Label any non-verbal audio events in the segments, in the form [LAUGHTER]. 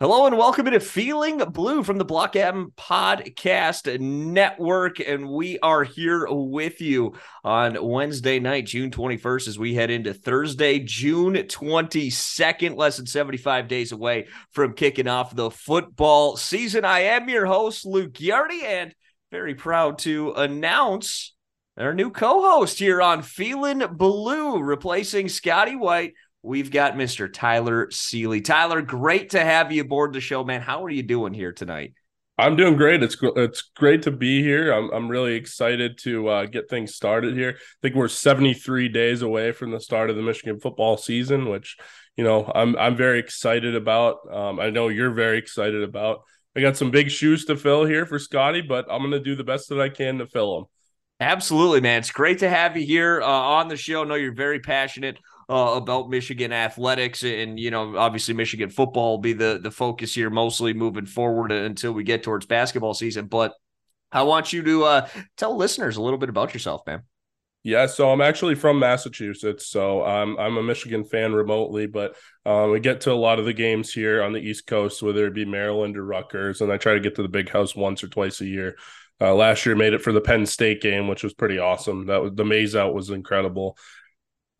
Hello and welcome to Feeling Blue from the Block M Podcast Network. And we are here with you on Wednesday night, June 21st, as we head into Thursday, June 22nd, less than 75 days away from kicking off the football season. I am your host, Luke Ghiardi, and very proud to announce our new co host here on Feeling Blue, replacing Scotty White we've got Mr. Tyler Sealey. Tyler, great to have you aboard the show, man. How are you doing here tonight? I'm doing great. It's it's great to be here. I'm I'm really excited to uh, get things started here. I think we're 73 days away from the start of the Michigan football season, which you know I'm I'm very excited about. Um, I know you're very excited about. I got some big shoes to fill here for Scotty, but I'm going to do the best that I can to fill them. Absolutely, man. It's great to have you here uh, on the show. I know you're very passionate uh, about Michigan athletics, and you know, obviously Michigan football will be the the focus here, mostly moving forward until we get towards basketball season. But I want you to uh, tell listeners a little bit about yourself, man. Yeah, so I'm actually from Massachusetts, so I'm I'm a Michigan fan remotely, but um, we get to a lot of the games here on the East Coast, whether it be Maryland or Rutgers, and I try to get to the big house once or twice a year. Uh, last year made it for the Penn State game, which was pretty awesome. That was the Maize Out was incredible.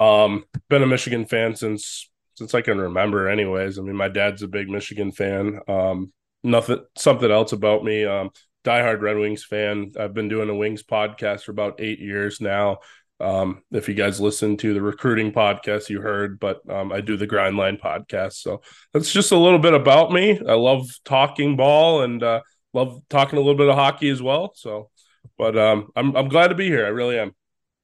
Um, been a Michigan fan since since I can remember. Anyways, I mean, my dad's a big Michigan fan. Um, nothing, something else about me. Um, diehard Red Wings fan. I've been doing a Wings podcast for about eight years now. Um, if you guys listen to the recruiting podcast, you heard, but um, I do the Grindline podcast. So that's just a little bit about me. I love talking ball and uh, love talking a little bit of hockey as well. So, but um, I'm I'm glad to be here. I really am.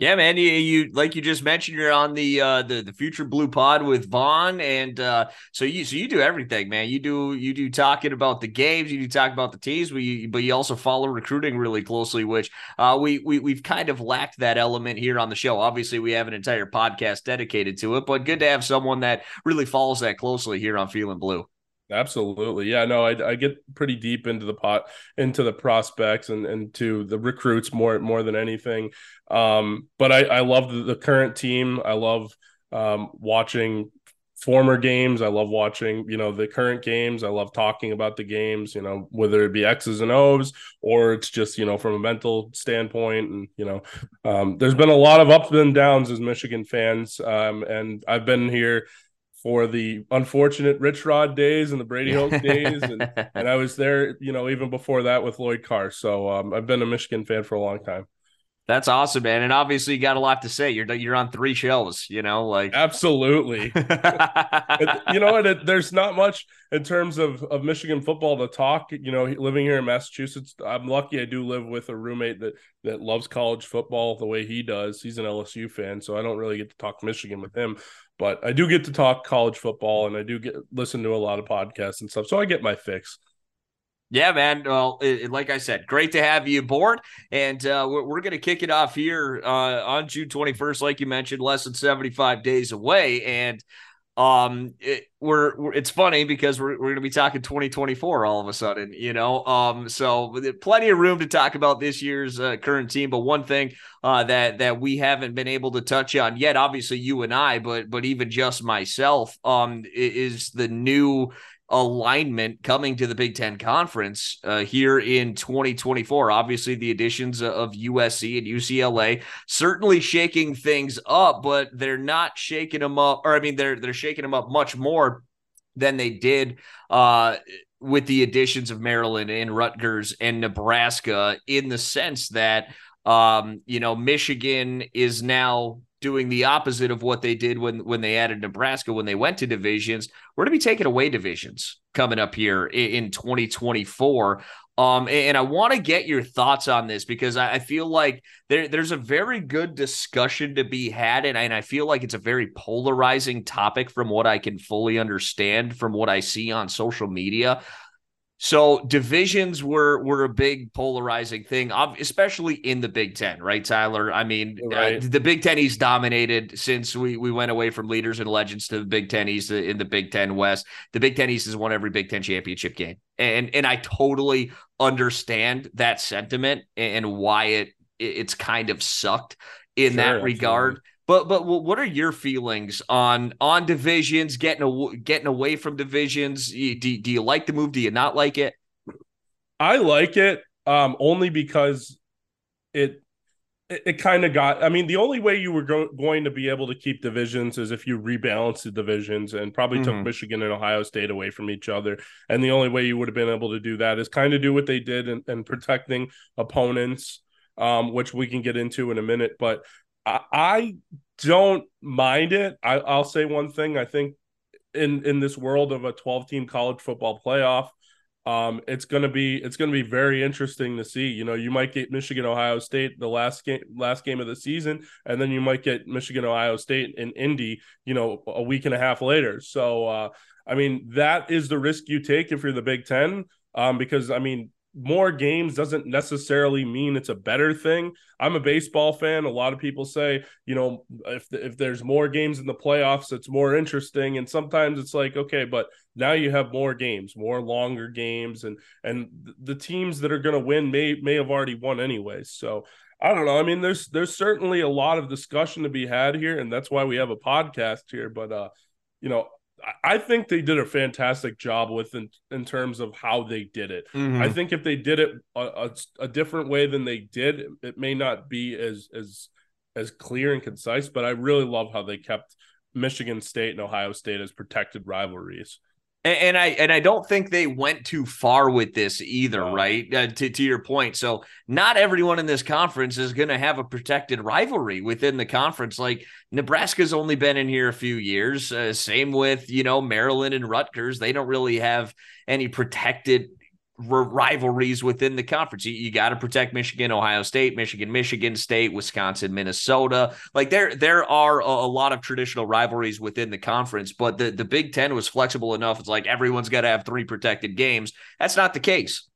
Yeah, man. You, you like you just mentioned, you're on the uh the, the future blue pod with Von, and uh so you so you do everything, man. You do you do talking about the games, you do talk about the teams, but you but you also follow recruiting really closely, which uh we we we've kind of lacked that element here on the show. Obviously, we have an entire podcast dedicated to it, but good to have someone that really follows that closely here on Feeling Blue. Absolutely. Yeah, no, I, I get pretty deep into the pot into the prospects and, and to the recruits more more than anything. Um, but I, I love the, the current team. I love um, watching former games. I love watching, you know, the current games. I love talking about the games, you know, whether it be X's and O's or it's just, you know, from a mental standpoint. And, you know, um, there's been a lot of ups and downs as Michigan fans. Um, and I've been here for the unfortunate Rich Rod days and the Brady Hoke days, and, [LAUGHS] and I was there, you know, even before that with Lloyd Carr. So um, I've been a Michigan fan for a long time. That's awesome, man. And obviously, you got a lot to say. You're you're on three shows, you know, like [LAUGHS] absolutely. [LAUGHS] you know, and there's not much in terms of of Michigan football to talk. You know, living here in Massachusetts, I'm lucky. I do live with a roommate that that loves college football the way he does. He's an LSU fan, so I don't really get to talk Michigan with him but I do get to talk college football and I do get listen to a lot of podcasts and stuff. So I get my fix. Yeah, man. Well, it, like I said, great to have you aboard. And uh, we're, we're going to kick it off here uh, on June 21st, like you mentioned, less than 75 days away. And um it, we're, we're, it's funny because we're, we're going to be talking 2024 all of a sudden you know? Um so plenty of room to talk about this year's uh, current team but one thing uh that that we haven't been able to touch on yet obviously you and I but but even just myself um is the new alignment coming to the Big Ten Conference uh, here in 2024. Obviously, the additions of USC and UCLA certainly shaking things up, but they're not shaking them up, or I mean, they're they're shaking them up much more than they did uh, with the additions of Maryland and Rutgers and Nebraska in the sense that um, you know Michigan is now doing the opposite of what they did when when they added Nebraska when they went to divisions. We're going to be taking away divisions coming up here in, in 2024. Um, and I want to get your thoughts on this because I feel like there, there's a very good discussion to be had, and, and I feel like it's a very polarizing topic from what I can fully understand from what I see on social media. So divisions were were a big polarizing thing, especially in the Big Ten, right, Tyler? I mean, uh, right. Uh, the Big Ten East dominated since we we went away from leaders and legends to the Big Ten East in the Big Ten West. The Big Ten East has won every Big Ten championship game, and and I totally understand that sentiment and why it it's kind of sucked in sure, that regard. Absolutely. But but what are your feelings on on divisions getting getting away from divisions? Do, do you like the move? Do you not like it? I like it um, only because it it, it kind of got. I mean, the only way you were go- going to be able to keep divisions is if you rebalance the divisions and probably mm-hmm. took Michigan and Ohio State away from each other. And the only way you would have been able to do that is kind of do what they did in protecting opponents, um, which we can get into in a minute. But I, don't mind it. I, I'll say one thing. I think in in this world of a 12 team college football playoff, um, it's gonna be it's gonna be very interesting to see. You know, you might get Michigan Ohio State the last game last game of the season, and then you might get Michigan Ohio State in Indy. You know, a week and a half later. So, uh, I mean, that is the risk you take if you're the Big Ten. Um, because I mean, more games doesn't necessarily mean it's a better thing. I'm a baseball fan. A lot of people say, you know, if if there's more games in the playoffs, it's more interesting. And sometimes it's like, okay, but now you have more games, more longer games, and and the teams that are going to win may may have already won anyway. So I don't know. I mean, there's there's certainly a lot of discussion to be had here, and that's why we have a podcast here. But uh, you know, I think they did a fantastic job with in, in terms of how they did it. Mm-hmm. I think if they did it a, a, a, different way than they did, it may not be as as as clear and concise. But I really love how they kept Michigan State and Ohio State as protected rivalries. And, and, I and I don't think they went too far with this either, right? Uh, to to your point, so not everyone in this conference is going to have a protected rivalry within the conference. Like Nebraska's only been in here a few years. Uh, same with you know Maryland and Rutgers; they don't really have any protected rivalries within the conference. You, you got to protect Michigan, Ohio State, Michigan, Michigan State, Wisconsin, Minnesota. Like there, there are a, a, lot of traditional rivalries within the conference, but the, the Big Ten was flexible enough. It's like everyone's got to have three protected games. That's not the case.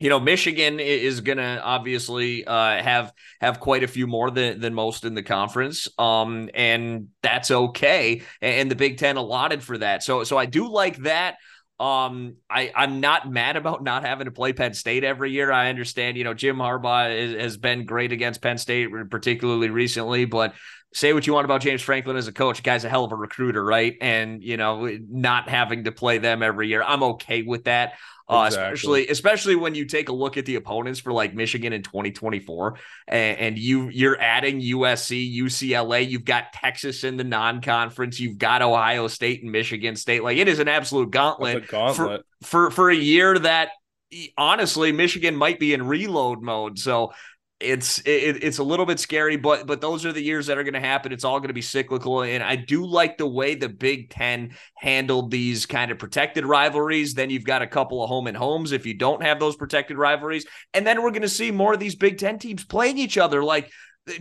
You know, Michigan is going to obviously uh, have have quite a few more than, than most in the conference, um, and that's okay. And the Big Ten allotted for that, so so I do like that. Um, I I'm not mad about not having to play Penn State every year. I understand, you know, Jim Harbaugh is, has been great against Penn State, particularly recently. But say what you want about James Franklin as a coach, guy's a hell of a recruiter, right? And you know, not having to play them every year, I'm okay with that. Uh, especially especially when you take a look at the opponents for like Michigan in 2024 and, and, you you're adding USC, UCLA, you've got Texas in the non-conference, you've got Ohio State and Michigan State. Like it is an absolute gauntlet, gauntlet. For, for for a year that honestly Michigan might be in reload mode. So it's it, it's a little bit scary, but but those are the years that are going to happen. It's all going to be cyclical, and I do like the way the Big Ten handled these kind of protected rivalries. Then you've got a couple of home and homes if you don't have those protected rivalries, and then we're going to see more of these Big Ten teams playing each other. Like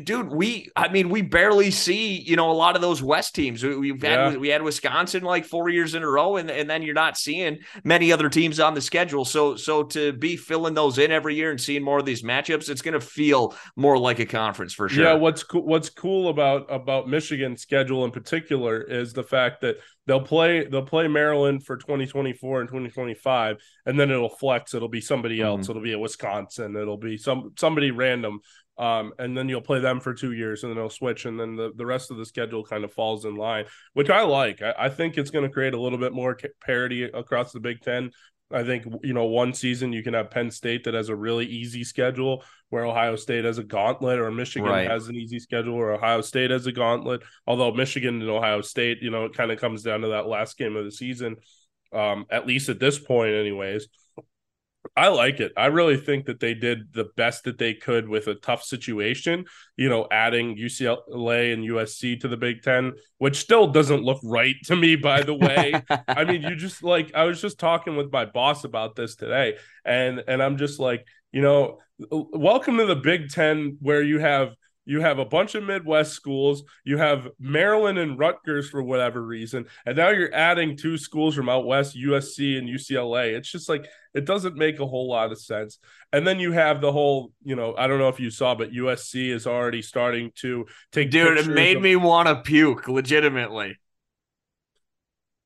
dude we i mean we barely see you know a lot of those west teams. We, have had yeah. we had wisconsin like four years in a row and, and then you're not seeing many other teams on the schedule. So so to be filling those in every year and seeing more of these matchups it's going to feel more like a conference for sure. yeah what's cool what's cool about about michigan's schedule in particular is the fact that they'll play they'll play maryland for 2024 and 2025 and then it'll flex. It'll be somebody else. Mm-hmm. it'll be a wisconsin. It'll be some somebody random um, and then you'll play them for two years and then they'll switch and then the, the rest of the schedule kind of falls in line which i like i, I think it's going to create a little bit more parity across the big ten i think you know one season you can have penn state that has a really easy schedule where ohio state has a gauntlet or michigan right. has an easy schedule or ohio state has a gauntlet although michigan and ohio state you know it kind of comes down to that last game of the season um, at least at this point, anyways. I like it. I really think that they did the best that they could with a tough situation, you know, adding UCLA and USC to the Big Ten, which still doesn't look right to me, by the way. I mean, you just [LAUGHS] like I was just talking with my boss about this today, and and I'm just like, you know, welcome to the Big Ten where you have you have a bunch of Midwest schools. You have Maryland and Rutgers for whatever reason. And now you're adding two schools from out west, USC and UCLA. It's just like, it doesn't make a whole lot of sense. And then you have the whole, you know, I don't know if you saw, but USC is already starting to take. Dude, it made of- me want to puke legitimately.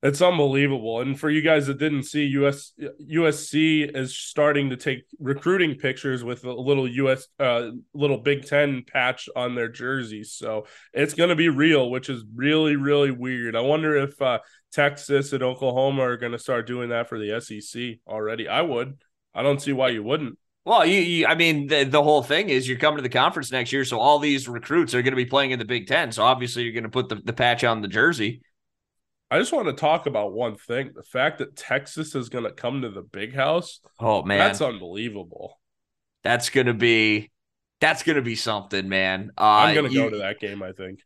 It's unbelievable. And for you guys that didn't see, US USC is starting to take recruiting pictures with a little US uh little Big 10 patch on their jerseys. So it's going to be real, which is really really weird. I wonder if uh Texas and Oklahoma are going to start doing that for the SEC already. I would. I don't see why you wouldn't. Well, you, you, I mean, the, the whole thing is you're coming to the conference next year, so all these recruits are going to be playing in the Big Ten. So obviously, you're going to put the, the patch on the jersey. I just want to talk about one thing: the fact that Texas is going to come to the Big House. Oh man, that's unbelievable. That's going to be that's going to be something, man. Uh, I'm going to go to that game. I think.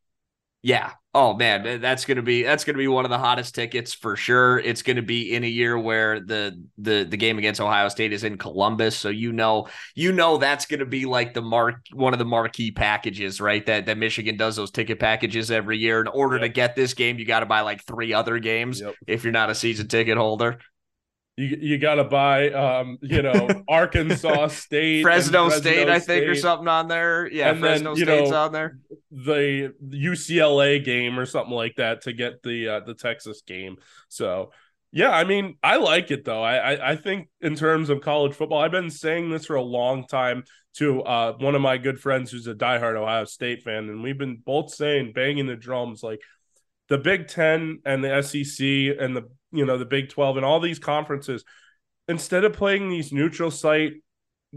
Yeah. Oh man, that's gonna be that's gonna be one of the hottest tickets for sure. It's gonna be in a year where the the the game against Ohio State is in Columbus, so you know you know that's gonna be like the mark one of the marquee packages, right? That that Michigan does those ticket packages every year. In order yep. to get this game, you got to buy like three other games yep. if you're not a season ticket holder you you got to buy um you know [LAUGHS] Arkansas State Fresno, Fresno State, State I think or something on there. Yeah and Fresno then, State's know, on there. the UCLA game or something like that to get the uh, the Texas game. So yeah I mean I like it though. I, I I think in terms of college football I've been saying this for a long time to uh one of my good friends who's a diehard Ohio State fan and we've been both saying banging the drums like the Big Ten and the SEC and the you know the Big Twelve and all these conferences, instead of playing these neutral site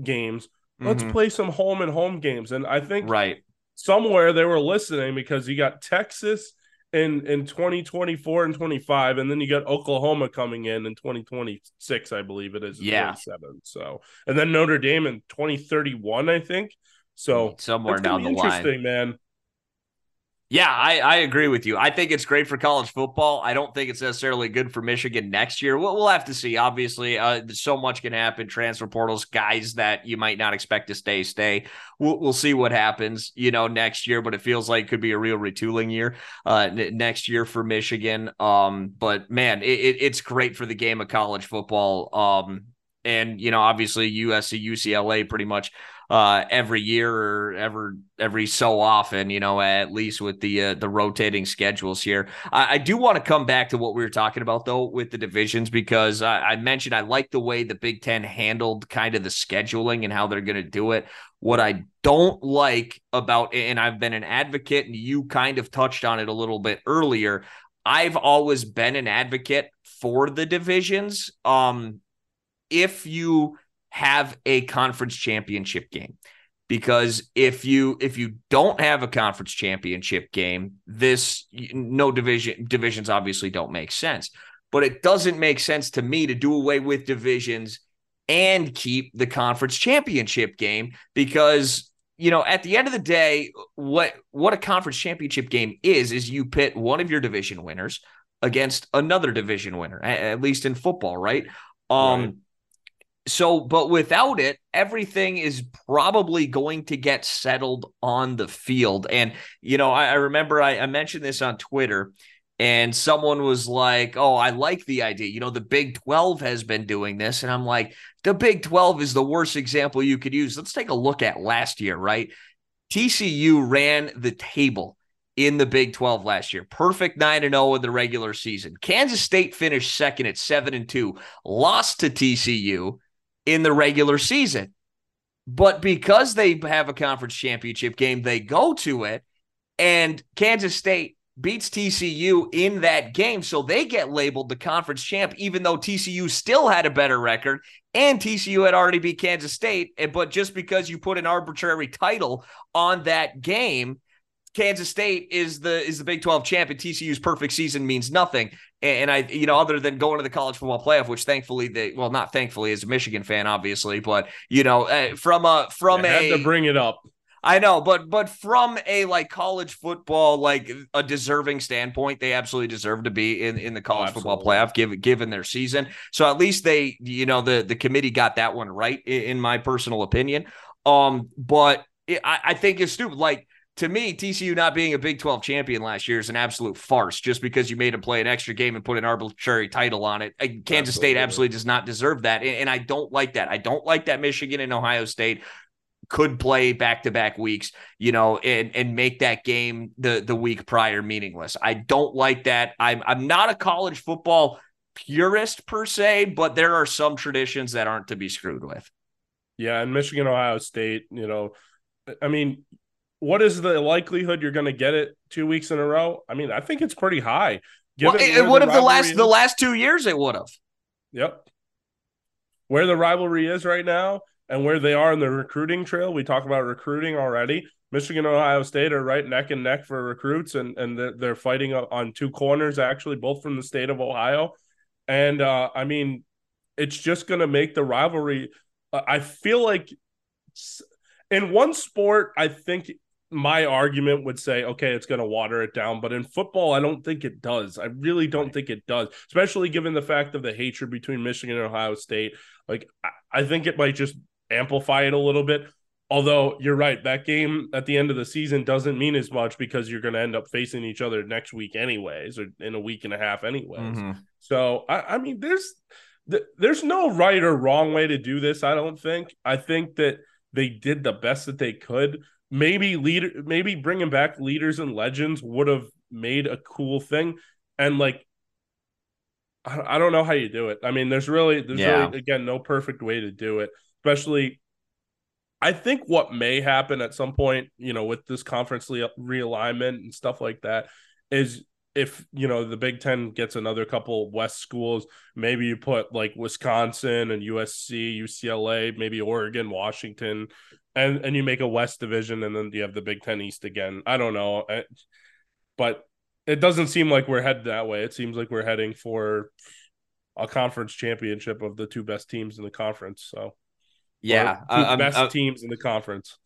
games, mm-hmm. let's play some home and home games. And I think right. somewhere they were listening because you got Texas in in 2024 and 25 and then you got Oklahoma coming in in 2026 I believe it is yeah. 27 so and then Notre Dame in 2031 I think. So somewhere down the interesting line man yeah, I, I agree with you. I think it's great for college football. I don't think it's necessarily good for Michigan next year. We'll, we'll have to see. Obviously, uh, so much can happen. Transfer portals, guys that you might not expect to stay, stay. We'll, we'll see what happens, you know, next year. But it feels like it could be a real retooling year uh, n- next year for Michigan. Um, but man, it, it, it's great for the game of college football. Um, and you know, obviously USC, UCLA, pretty much uh, every year or ever every so often, you know, at least with the uh, the rotating schedules here. I, I do want to come back to what we were talking about though with the divisions because I, I mentioned I like the way the Big Ten handled kind of the scheduling and how they're going to do it. What I don't like about, it, and I've been an advocate, and you kind of touched on it a little bit earlier. I've always been an advocate for the divisions. Um, if you have a conference championship game. Because if you if you don't have a conference championship game this no division divisions obviously don't make sense. But it doesn't make sense to me to do away with divisions and keep the conference championship game because you know at the end of the day what what a conference championship game is is you pit one of your division winners against another division winner at, least in football right? Um right so, but without it, everything is probably going to get settled on the field. And, you know, I, I remember I, I mentioned this on Twitter and someone was like, Oh, I like the idea. You know, the Big 12 has been doing this. And I'm like, The Big 12 is the worst example you could use. Let's take a look at last year, right? TCU ran the table in the Big 12 last year. Perfect 9 and 0 in the regular season. Kansas State finished second at 7 and 2, lost to TCU in the regular season. But because they have a conference championship game, they go to it, and Kansas State beats TCU in that game. So they get labeled the conference champ, even though TCU still had a better record and TCU had already beat Kansas State. But just because you put an arbitrary title on that game, Kansas State is the is the Big 12 champ and TCU's perfect season means nothing. And I, you know, other than going to the college football playoff, which thankfully they, well, not thankfully as a Michigan fan, obviously, but you know, uh, from a from I a to bring it up. I know, but but from a like college football, like a deserving standpoint, they absolutely deserve to be in, in the college oh, football playoff, given given their season. So at least they, you know, the the committee got that one right, in, in my personal opinion. Um, but it, I, I think it's stupid. Like to me, TCU not being a Big 12 champion last year is an absolute farce just because you made them play an extra game and put an arbitrary title on it. Uh, Kansas absolutely. State absolutely does not deserve that. And, and, I don't like that. I don't like that Michigan and Ohio State could play back to back weeks, you know, and and make that game the the week prior meaningless. I don't like that. I'm I'm not a college football purist per se, but there are some traditions that aren't to be screwed with. Yeah, and Michigan, Ohio State, you know, I mean, what is the likelihood you're going to get it two weeks in a row? I mean, I think it's pretty high. Well, it would have the last is. the last two years. It would have. Yep. Where the rivalry is right now, and where they are in the recruiting trail. We talk about recruiting already. Michigan and Ohio State are right neck and neck for recruits, and and they're, they're fighting on two corners actually, both from the state of Ohio. And uh, I mean, it's just going to make the rivalry. Uh, I feel like in one sport, I think my argument would say, okay, it's going to water it down. But in football, I don't think it does. I really don't think it does, especially given the fact of the hatred between Michigan and Ohio State. Like, I, I think it might just amplify it a little bit. Although you're right, that game at the end of the season doesn't mean as much because you're going to end up facing each other next week, anyways, or in a week and a half, anyways. Mm-hmm. So I, I mean, there's there's no right or wrong way to do this. I don't think. I think that they did the best that they could. Maybe leader, maybe bringing back leaders and legends would have made a cool thing. And like, I, I don't know how you do it. I mean, there's really, there's yeah. really again no perfect way to do it especially I think what may happen at some point, you know, with this conference realignment and stuff like that, is if you know the Big Ten gets another couple West schools, maybe you put like Wisconsin and USC, UCLA, maybe Oregon, Washington, and and you make a West division, and then you have the Big Ten East again. I don't know, but it doesn't seem like we're headed that way. It seems like we're heading for a conference championship of the two best teams in the conference. So yeah, uh, best teams in the conference.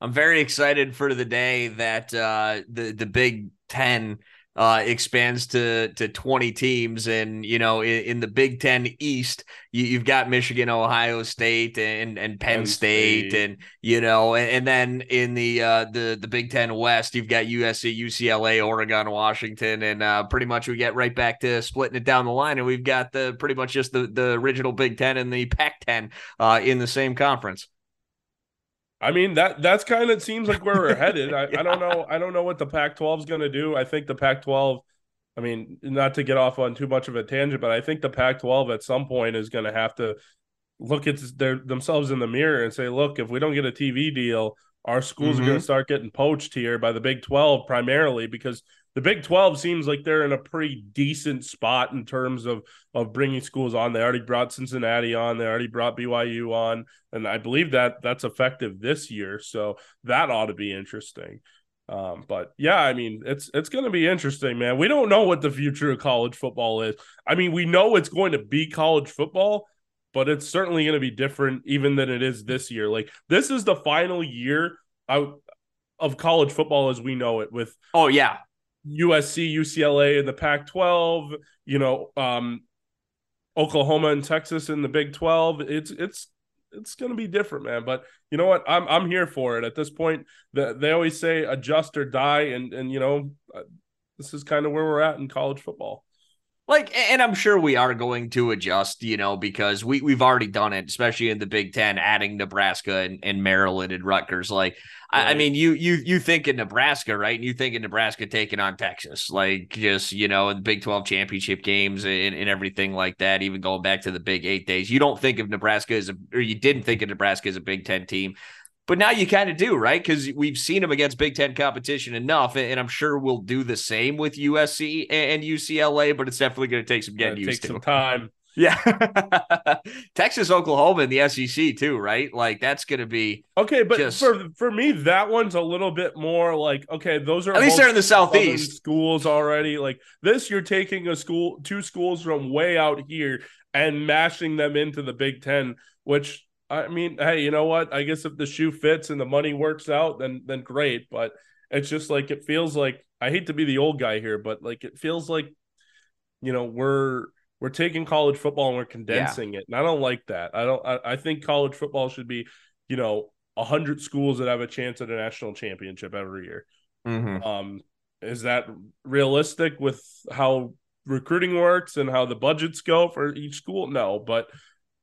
I'm very excited for the day that uh, the the Big Ten uh, expands to to 20 teams, and you know in, in the Big Ten East, you, have got Michigan, Ohio State, and and Penn, Penn State, State, and you know, and, and, then in the uh, the the Big Ten West, you've got USC, UCLA, Oregon, Washington, and uh, pretty much we get right back to splitting it down the line, and we've got the pretty much just the the original Big Ten and the Pac-10 uh, in the same conference. I mean that that's kind of seems like where we're [LAUGHS] headed. I, yeah. I, don't know. I don't know what the Pac-12 is going to do. I think the Pac-12. I mean, not to get off on too much of a tangent, but I think the Pac-12 at some point is going to have to look at their themselves in the mirror and say, "Look, if we don't get a TV deal, our schools mm-hmm. are going to start getting poached here by the Big 12 primarily because the Big 12 seems like they're in a pretty decent spot in terms of of bringing schools on. They already brought Cincinnati on, they already brought BYU on, and I believe that that's effective this year. So that ought to be interesting. Um, but yeah, I mean, it's it's going to be interesting, man. We don't know what the future of college football is. I mean, we know it's going to be college football, but it's certainly going to be different even than it is this year. Like this is the final year out of college football as we know it with oh yeah USC, UCLA in the Pac 12, you know, um, Oklahoma and Texas in the Big 12. It's, it's, it's going to be different, man. But you know what? I'm, I'm here for it at this point. The, they always say adjust or die. And, and, you know, uh, this is kind of where we're at in college football. Like, and I'm sure we are going to adjust, you know, because we we've already done it, especially in the Big Ten, adding Nebraska and, and Maryland and Rutgers. Like, right. I, I, mean, you you you think in Nebraska, right? And you think in Nebraska taking on Texas, like just you know, in the Big Twelve championship games and, and everything like that. Even going back to the Big Eight days, you don't think of Nebraska as a, or you didn't think of Nebraska as a Big Ten team. But now you kind of do, right? Because we've seen them against Big Ten competition enough, and I'm sure we'll do the same with USC and UCLA. But it's definitely going to take some getting used take to. Some time. [LAUGHS] Yeah. [LAUGHS] Texas, Oklahoma in the SEC too, right? Like that's going to be okay. But just... for for me, that one's a little bit more like okay. Those are at least they're in the southeast schools already. Like this, you're taking a school, two schools from way out here and mashing them into the Big Ten. Which I mean, hey, you know what? I guess if the shoe fits and the money works out, then then great. But it's just like it feels like I hate to be the old guy here, but like it feels like you know we're we're taking college football and we're condensing yeah. it, and I don't like that. I don't. I, I think college football should be, you know, a hundred schools that have a chance at a national championship every year. Mm-hmm. Um, is that realistic with how recruiting works and how the budgets go for each school? No, but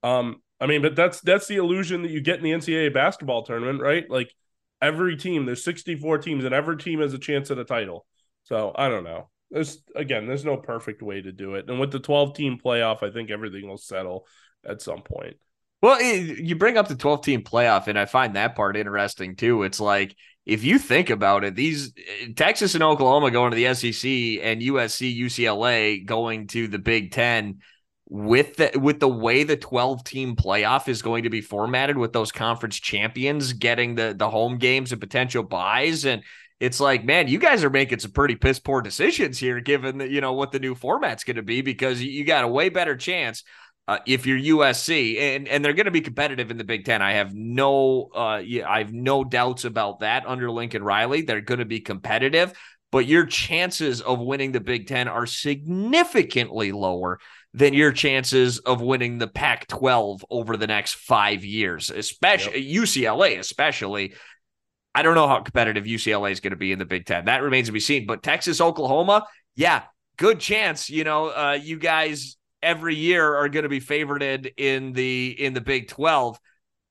um, I mean, but that's that's the illusion that you get in the NCAA basketball tournament, right? Like every team, there's 64 teams, and every team has a chance at a title. So I don't know there's again, there's no perfect way to do it. And with the 12 team playoff, I think everything will settle at some point. Well, you bring up the 12 team playoff, and I find that part interesting too. It's like if you think about it, these Texas and Oklahoma going to the SEC and USC, UCLA going to the Big Ten with the with the way the 12 team playoff is going to be formatted with those conference champions getting the the home games and potential buys and it's like, man, you guys are making some pretty piss poor decisions here, given that you know what the new format's going to be, because you got a way better chance uh, if you're USC, and and they're going to be competitive in the Big Ten. I have no, uh, yeah, I have no doubts about that under Lincoln Riley. They're going to be competitive, but your chances of winning the Big Ten are significantly lower than your chances of winning the Pac 12 over the next five years, especially yep. UCLA, especially I don't know how competitive UCLA is going to be in the Big Ten. That remains to be seen. But Texas, Oklahoma, yeah, good chance. You know, uh, you guys every year are going to be favored in the in the Big Twelve.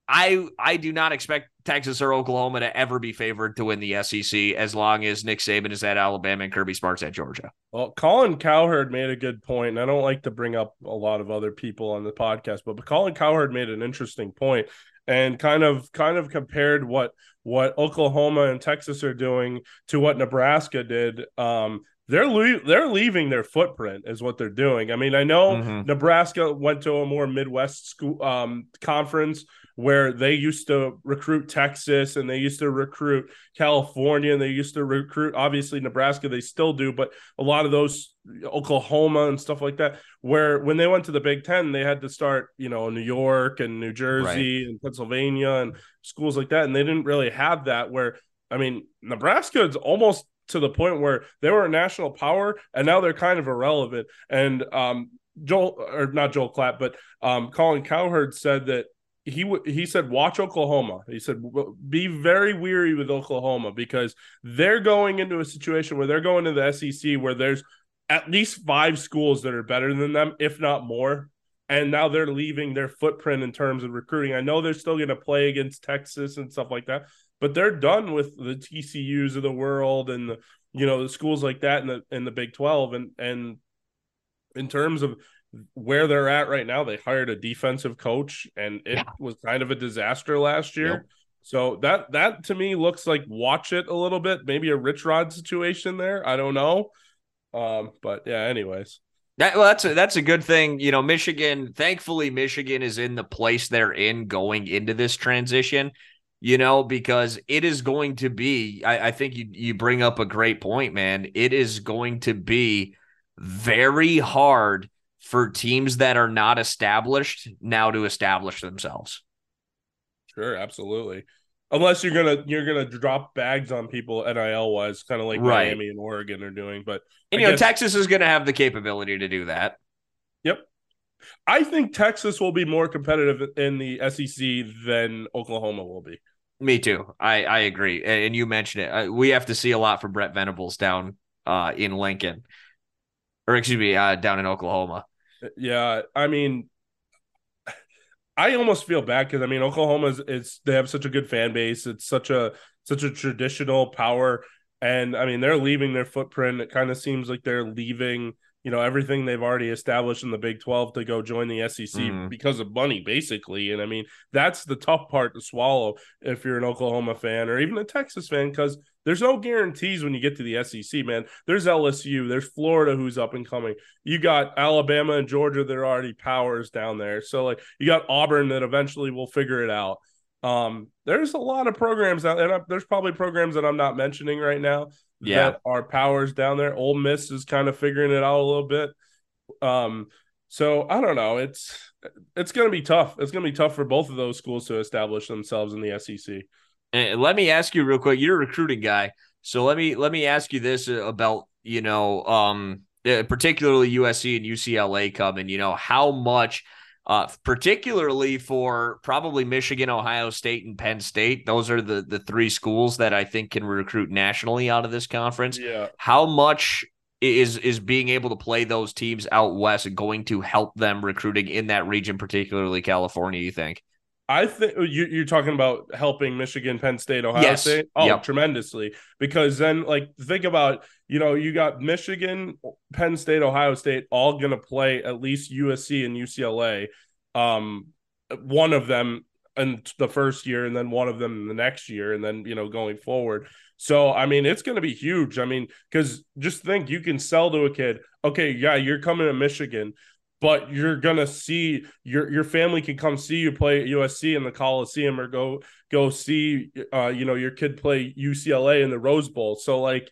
I I do not expect Texas or Oklahoma to ever be favored to win the SEC as long as Nick Saban is at Alabama and Kirby Smart's at Georgia. Well, Colin Cowherd made a good point, and I don't like to bring up a lot of other people on the podcast, but, but Colin Cowherd made an interesting point and kind of kind of compared what what Oklahoma and Texas are doing to what Nebraska did. Um, they're le- they're leaving their footprint is what they're doing. I mean, I know mm-hmm. Nebraska went to a more Midwest school um, conference where they used to recruit Texas and they used to recruit California and they used to recruit obviously Nebraska they still do but a lot of those Oklahoma and stuff like that where when they went to the Big 10 they had to start you know New York and New Jersey right. and Pennsylvania and schools like that and they didn't really have that where I mean Nebraska is almost to the point where they were a national power and now they're kind of irrelevant and um Joel or not Joel Klatt, but um, Colin Cowherd said that he he said watch Oklahoma. He said be very weary with Oklahoma because they're going into a situation where they're going to the SEC where there's at least five schools that are better than them, if not more. And now they're leaving their footprint in terms of recruiting. I know they're still going to play against Texas and stuff like that, but they're done with the TCU's of the world and the you know the schools like that in the in the Big Twelve. And and in terms of where they're at right now, they hired a defensive coach, and it yeah. was kind of a disaster last year. Yep. So that that to me looks like watch it a little bit, maybe a Rich Rod situation there. I don't know, um, but yeah. Anyways, that, well, that's a, that's a good thing. You know, Michigan. Thankfully, Michigan is in the place they're in going into this transition. You know, because it is going to be. I, I think you you bring up a great point, man. It is going to be very hard for teams that are not established now to establish themselves. Sure, absolutely. Unless you're gonna you're gonna drop bags on people NIL wise, kind of like right. Miami and Oregon are doing. But and, you guess, know, Texas is gonna have the capability to do that. Yep. I think Texas will be more competitive in the SEC than Oklahoma will be. Me too. I I agree. And you mentioned it. We have to see a lot from Brent Venables down uh, in Lincoln, or excuse me, uh, down in Oklahoma. Yeah, I mean, I almost feel bad because I mean Oklahoma's it's they have such a good fan base. It's such a such a traditional power, and I mean they're leaving their footprint. It kind of seems like they're leaving you know everything they've already established in the Big 12 to go join the SEC Mhm. because of money basically. And I mean that's the tough part to swallow if you're an Oklahoma fan or even a Texas fan cuz there's no guarantees when you get to the SEC man. There's LSU there's Florida who's up and coming. You got Alabama and Georgia that are already powers down there. So like you got Auburn that eventually will figure it out um there's a lot of programs out and I, there's probably programs that I'm not mentioning right now Yeah. that are powers down there. Ole Miss is kind of figuring it out a little bit. Um, so I don't know. It's it's gonna be tough. It's gonna be tough for both of those schools to establish themselves in the SEC. And let me ask you real quick. You're a recruiting guy, so let me let me ask you this about you know, um, uh, particularly USC and UCLA coming. You know, how much, uh, particularly for probably Michigan, Ohio State, and Penn State. Those are the the three schools that I think can recruit nationally out of this conference. Yeah. How much is is being able to play those teams out west going to help them recruiting in that region, particularly California? You think? I think you, you're talking about helping Michigan, Penn State, Ohio Yes. State. Oh, Yep. tremendously! Because then, like, think about you know, you got Michigan, Penn State, Ohio State, all going to play at least USC and UCLA. Um, one of them in the first year, and then one of them in the next year, and then you know, going forward. So, I mean, it's going to be huge. I mean, because just think you can sell to a kid, okay, yeah, you're coming to Michigan, but you're gonna see your your family can come see you play at USC in the Coliseum or go go see uh you know your kid play UCLA in the Rose Bowl. So like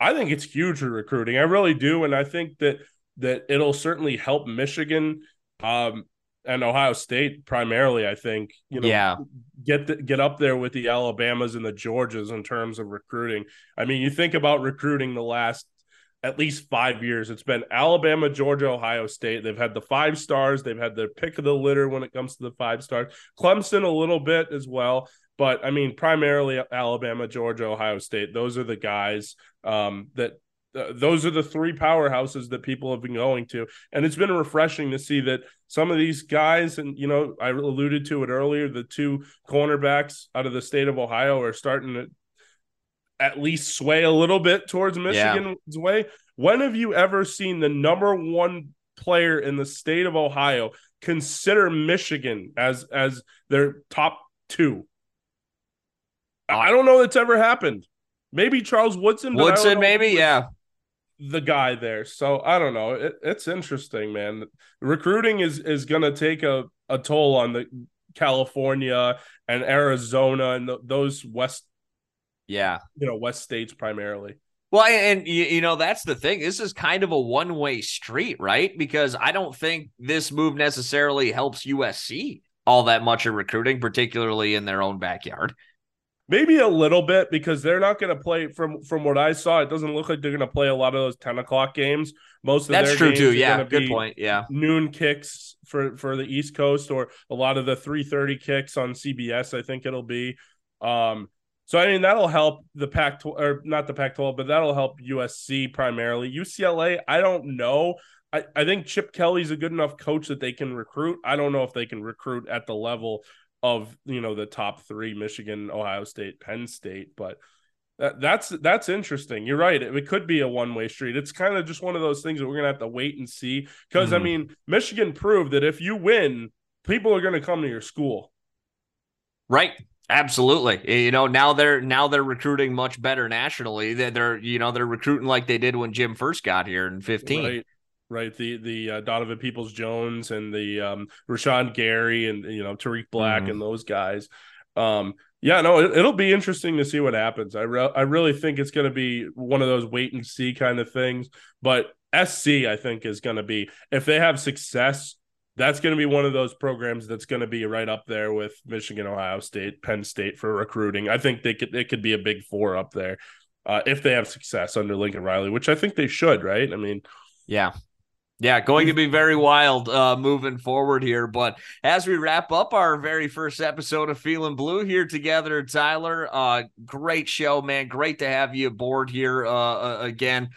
I think it's huge for recruiting. I really do and I think that that it'll certainly help Michigan um and Ohio State primarily I think, you know, Yeah. get the, get up there with the Alabamas and the Georgias in terms of recruiting. I mean, you think about recruiting the last at least five years. It's been Alabama, Georgia, Ohio State. They've had the five stars. They've had the pick of the litter when it comes to the five stars. Clemson a little bit as well, but I mean primarily Alabama, Georgia, Ohio State. Those are the guys um, that. Uh, those are the three powerhouses that people have been going to, and it's been refreshing to see that some of these guys, and you know, I alluded to it earlier, the two cornerbacks out of the state of Ohio are starting to at least sway a little bit towards Michigan's way. When have you ever seen the number one player in the state of Ohio consider Michigan as as their top two? I don't know that's ever happened. Maybe Charles Woodson. but I don't Woodson, maybe, yeah. The guy there. So I don't know. It, it's interesting, man. Recruiting is is going to take a, a toll on the California and Arizona and th- those west Yeah. you know west states primarily. Well, and you, you know that's the thing. This is kind of a one-way street, right? Because I don't think this move necessarily helps USC all that much in recruiting, particularly in their own backyard. Maybe a little bit because they're not going to play from from what I saw. It doesn't look like they're going to play a lot of those ten o'clock games. Most of That's true too. Yeah, good point. Yeah, Noon kicks for for the East Coast, or a lot of the three thirty kicks on CBS. I think it'll be. Um, so I mean that'll help the Pac or not the Pac twelve, but that'll help USC primarily. UCLA, I don't know. I, I think Chip Kelly's a good enough coach that they can recruit. I don't know if they can recruit at the level of you know the top three Michigan, Ohio State, Penn State, but that, that's that's interesting. You're right. It, it could be a one way street. It's kind of just one of those things that we're gonna have to wait and see. Because I Mhm. mean, Michigan proved that if you win, people are gonna come to your school. right. Absolutely. You know, now they're now they're recruiting much better nationally. They're, they're you know they're recruiting like they did when Jim first got here in fifteen. Right. Right. The the uh, Donovan Peoples Jones and the um Rashan Gary and you know Tarik Black Mhm. and those guys. Um yeah, no, it, it'll be interesting to see what happens. I re- I really think it's going to be one of those wait and see kind of things. But SC, I think, is going to be if they have success, that's going to be one of those programs that's going to be right up there with Michigan, Ohio State, Penn State for recruiting. I think they could it could be a big four up there uh, if they have success under Lincoln Riley, which I think they should. Right? I mean, Yeah. Yeah, going to be very wild uh, moving forward here. But as we wrap up our very first episode of Feeling Blue here together, Tyler, uh, great show, man. Great to have you aboard here uh, again.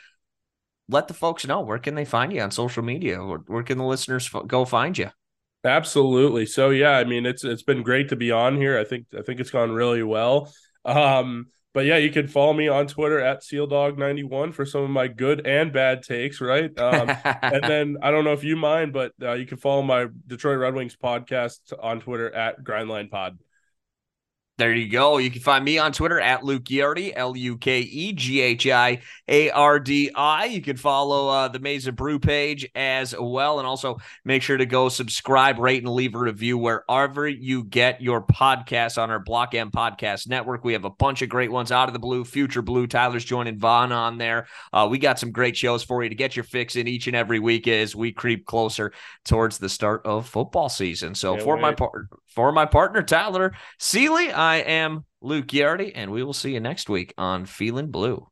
Let the folks know where can they find you on social media? Where, where can the listeners f- go find you? Absolutely. So yeah, I mean it's it's been great to be on here. I think I think it's gone really well. Um but yeah, you can follow me on Twitter at SealDog91 for some of my good and bad takes, right? Um, [LAUGHS] and then I don't know if you mind, but uh, you can follow my Detroit Red Wings podcast on Twitter at Grindline Pod. There you go. You can find me on Twitter at Luke Ghiardi, L U K E G H I A R D I. You can follow uh, the and Brew page as well. And also make sure to go subscribe, rate, and leave a review wherever you get your podcasts on our Block M Podcast Network. We have a bunch of great ones out of the blue, future blue. Tyler's joining Von on there. Uh, we got some great shows for you to get your fix in each and every week as we creep closer towards the start of football season. So for my part, for my partner, Tyler Sealey, I am Luke Ghiardi, and we will see you next week on Feeling Blue.